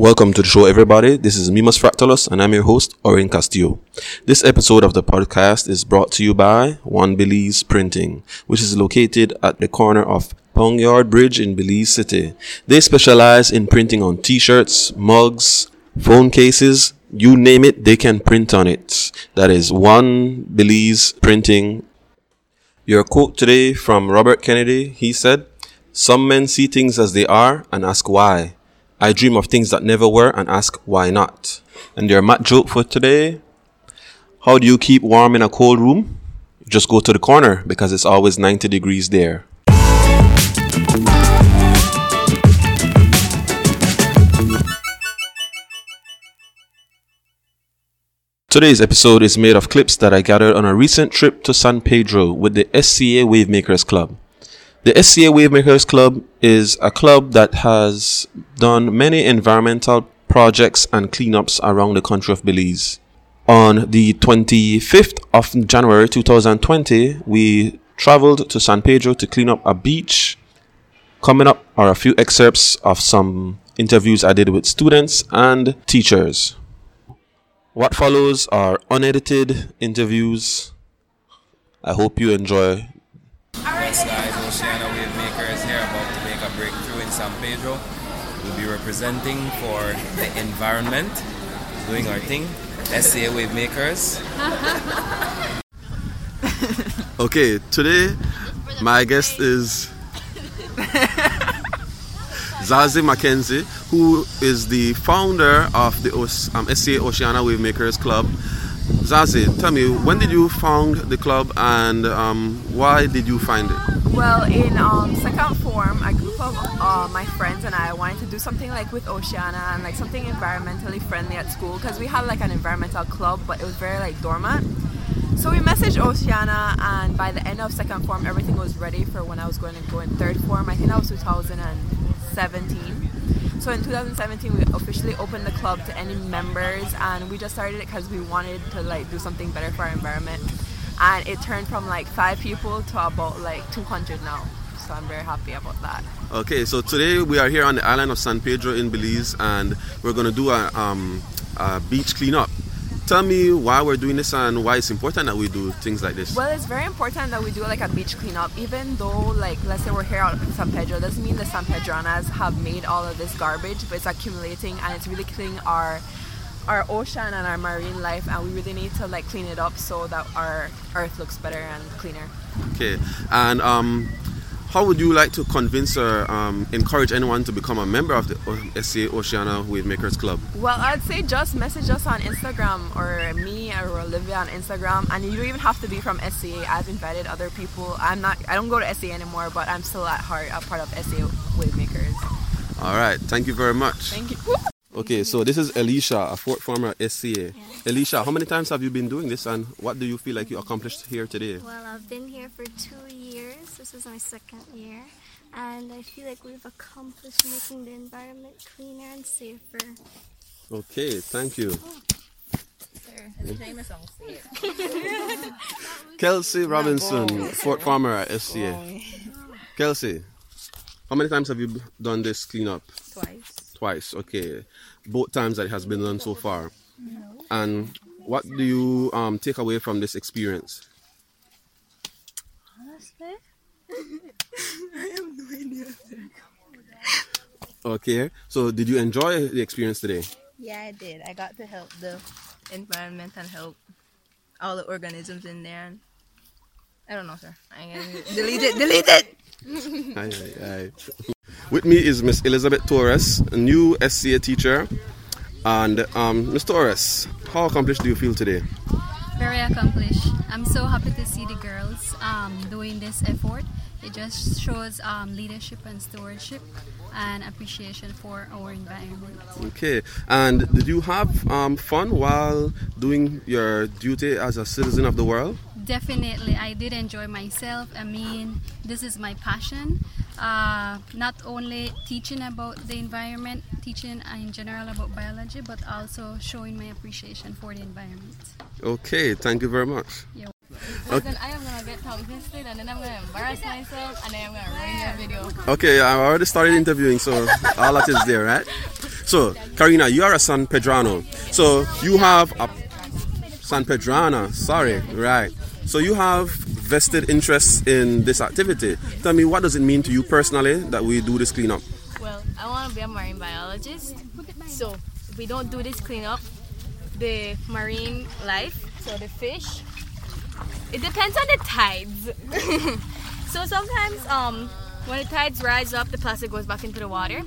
Welcome to the show, everybody. This is Mimas Fractalus, and I'm your host, Orin Castillo. This episode of the podcast is brought to you by One Belize Printing, which is located at the corner of Pound Yard Bridge in Belize City. They specialize in printing on t-shirts, mugs, phone cases, you name it, they can print on it. That is One Belize Printing. Your quote today from Robert Kennedy, he said, Some men see things as they are and ask why. I dream of things that never were and ask why not. And your mat joke for today. How do you keep warm in a cold room? Just go to the corner because it's always 90 degrees there. Today's episode is made of clips that I gathered on a recent trip to San Pedro with the SCA Wavemakers Club. The SCA Wavemakers Club is a club that has done many environmental projects and cleanups around the country of Belize. On the 25th of January 2020, we traveled to San Pedro to clean up a beach. Coming up are a few excerpts of some interviews I did with students and teachers. What follows are unedited interviews. I hope you enjoy. Yes, guys, Pedro. We'll be representing for the environment, doing our thing. SCA Wave Makers. Okay, today my guest is Zazie McKenzie, who is the founder of the Oce- um, SCA Oceana Wavemakers Club. Zazie, tell me, when did you found the club and um, why did you find it? Well, in um, second form, a group of uh, my friends and I wanted to do something like with Oceana and like something environmentally friendly at school because we had like an environmental club, but it was very like dormant. So we messaged Oceana, and by the end of second form, everything was ready for when I was going to go in third form. I think that was 2017. So in 2017, we officially opened the club to any members, and we just started it because we wanted to like do something better for our environment. And it turned from like five people to about like 200 now. So I'm very happy about that. Okay, so today we are here on the island of San Pedro in Belize and we're going to do a, um, a beach cleanup. Tell me why we're doing this and why it's important that we do things like this. Well, it's very important that we do like a beach cleanup, even though, like, let's say we're here out in San Pedro, doesn't mean the San Pedranas have made all of this garbage, but it's accumulating and it's really killing our our ocean and our marine life, and we really need to like clean it up so that our earth looks better and cleaner. Okay, and um, how would you like to convince or um, encourage anyone to become a member of the O- SCA Oceana Wavemakers Club? Well, I'd say just message us on Instagram or me or Olivia on Instagram, and you don't even have to be from SCA. I've invited other people. I'm not. I don't go to SCA anymore, but I'm still at heart a part of SCA Wavemakers. All right, thank you very much. Thank you. Okay, so this is Elisha, a fourth former at SCA. Elisha, how many times have you been doing this and what do you feel like you accomplished here today? Well, I've been here for two years. This is my second year. And I feel like we've accomplished making the environment cleaner and safer. Okay, thank you. Kelsey Robinson, Fort farmer at SCA. Kelsey, how many times have you done this cleanup? Twice. Twice, okay. Both times that it has been done so far. No. And what do you um, take away from this experience? I have no idea. Okay, so did you enjoy the experience today? Yeah, I did. I got to help the environment and help all the organisms in there. And I don't know, sir. I delete it. Delete it. Aye, aye, aye. With me is Miss Elizabeth Torres, a new SCA teacher. And um, Miss Torres, how accomplished do you feel today? very accomplished. I'm so happy to see the girls um, doing this effort. It just shows um, leadership and stewardship and appreciation for our environment. Okay, and did you have um, fun while doing your duty as a citizen of the world? Definitely, I did enjoy myself. I mean, this is my passion. Uh, not only teaching about the environment, teaching in general about biology, but also showing my appreciation for the environment. Okay, thank you very much. You're Then I am gonna get tongue twisted, and then I'm gonna embarrass myself, and then I'm gonna ruin your video. Okay, I already started interviewing, so all that is there, right? So, Karina, you are a San Pedrano. So you have a San Pedrana. Sorry, right. So you have vested interest in this activity. Tell me, what does it mean to you personally that we do this cleanup? Well, I want to be a marine biologist. So, if we don't do this cleanup, the marine life, so the fish, it depends on the tides. so sometimes, um, when the tides rise up, the plastic goes back into the water,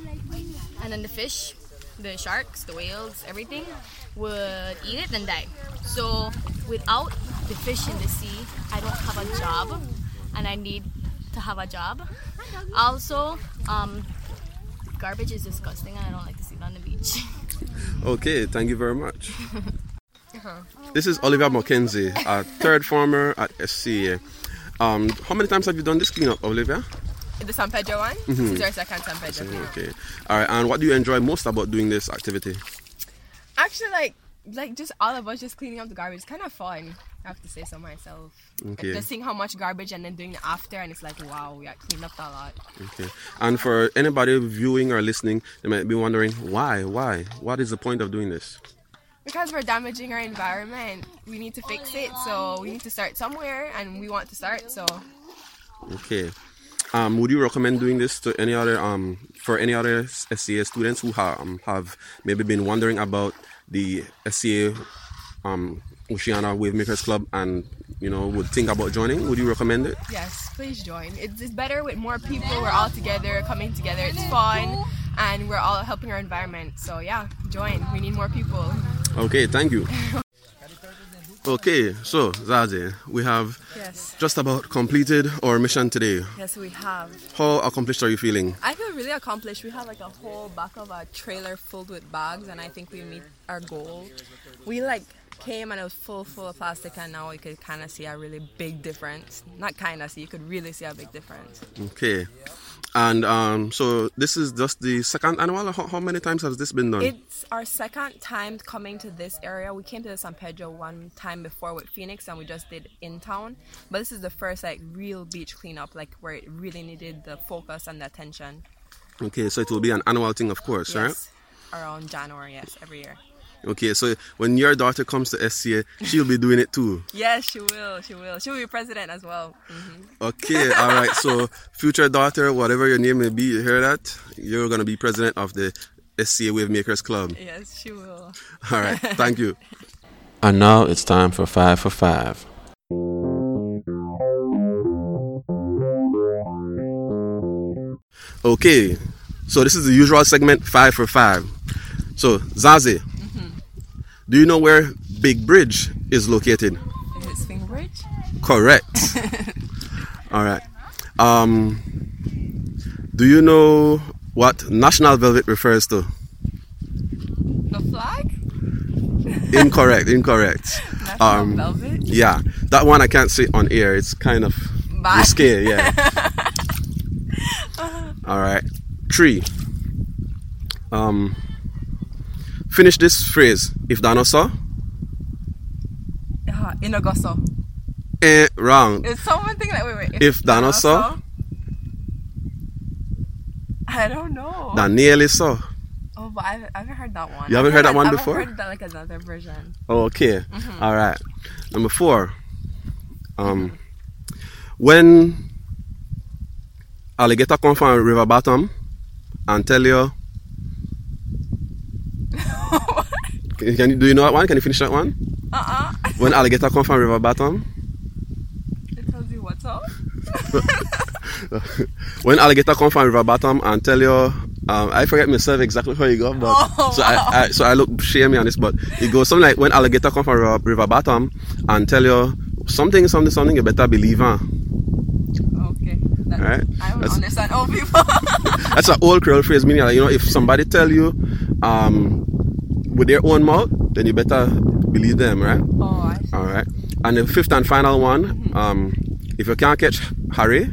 and then the fish, the sharks, the whales, everything would eat it and die. So without the fish in the sea, I don't have a job, and I need to have a job. Also, um, garbage is disgusting, and I don't like to see it on the beach. Okay, thank you very much. This is Olivia Mackenzie, a third former at SCA. Um, how many times have you done this cleanup, Olivia? The San Pedro one. This is our second San Pedro. cleanup. Okay. All right. And what do you enjoy most about doing this activity? Actually, like, like just all of us just cleaning up the garbage. It's kind of fun. I have to say so myself. Okay. Just seeing how much garbage and then doing it after, and it's like, wow, we cleaned up a lot. Okay. And for anybody viewing or listening, they might be wondering why, why, what is the point of doing this? Because we're damaging our environment, we need to fix it. So we need to start somewhere, and we want to start. So Okay. Um, would you recommend doing this to any other um for any other SCA students who have um, have maybe been wondering about the SCA um Oceana Wave Makers Club and you know would think about joining? Would you recommend it? yes, please join. It's, it's better with more people. We're all together, coming together. It's fun, and we're all helping our environment. So yeah, join. We need more people. Okay, thank you. Okay, so Zazie, we have Yes, just about completed our mission today. yes, we have. How accomplished are you feeling? I feel really accomplished. We have like a whole back of a trailer filled with bags, and I think we meet our goal. We like came and it was full, full of plastic, and now you could kind of see a really big difference. Not kind of see, you could really see a big difference. Okay. And um, so this is just the second annual. How, how many times has this been done? It's our second time coming to this area. We came to the San Pedro one time before with Phoenix, and we just did in town. But this is the first like real beach cleanup, like where it really needed the focus and the attention. okay, so it will be an annual thing, of course, right? Yes, around January, yes, every year. Okay, so when your daughter comes to SCA, she'll be doing it too. Yes, she will. She will. She will be president as well. hmm Okay, all right. So, future daughter, whatever your name may be, you hear that? You're gonna be president of the SCA Wave Makers Club. Yes, she will. All right, thank you. And now it's time for five for five. Okay, so this is the usual segment, five for five. So, Zazie, do you know where Big Bridge is located? Is it Swing Bridge? Correct. All right. Um, do you know what National Velvet refers to? The flag? Incorrect. Incorrect. National Um, Velvet? Yeah, that one I can't say on air. It's kind of Bye. Yeah. All right. Three. Um. Finish this phrase. If dinosaur, Uh, Inagoso. eh, wrong. Is someone thinking like, wait, wait. If dinosaur? I don't know. Saw. Oh, but I haven't, I haven't heard that one. You haven't I've heard that one I've before? heard that like another version. Oh, Okay. Mm-hmm. All right. Number four. Um, when alligator come from river bottom and tell you. Can, you do you know that one? Can you finish that one? Uh-uh. When alligator come from river bottom, It tells you what's up. when alligator come from river bottom and tell you, um, I forget myself exactly how you go, but Oh, so I, I so I look shame on this, but it goes something like when alligator come from river, river bottom and tell you something, something, something, you better believe, huh? Okay. That, Alright. I don't That's- understand old people. That's an old Creole phrase, meaning like, you know, if somebody tell you um, with their own mouth, then you better believe them, right? oh. All right. And the fifth and final one, um, if you can't catch Harry,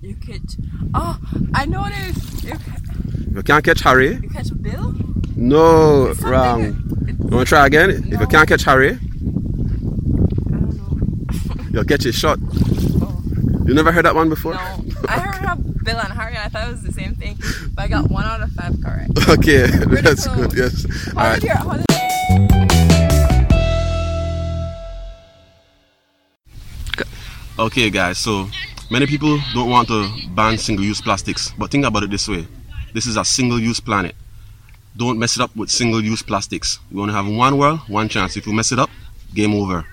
You catch. Oh, I know this. You, if you can't catch Harry, you catch Bill? no, Something- wrong. it- You want to try again? If you can't catch Harry, I don't know. you'll catch a shot. Oh. You never heard that one before? No, I heard of Bill and Harry, and I thought it was the same thing, but I got one out of five correct. Okay, that's close. good. Yes. How right. did your, how did Okay, guys, so many people don't want to ban single use plastics, but think about it this way this is a single use planet. Don't mess it up with single use plastics. We only have one world, one chance. If you mess it up, game over.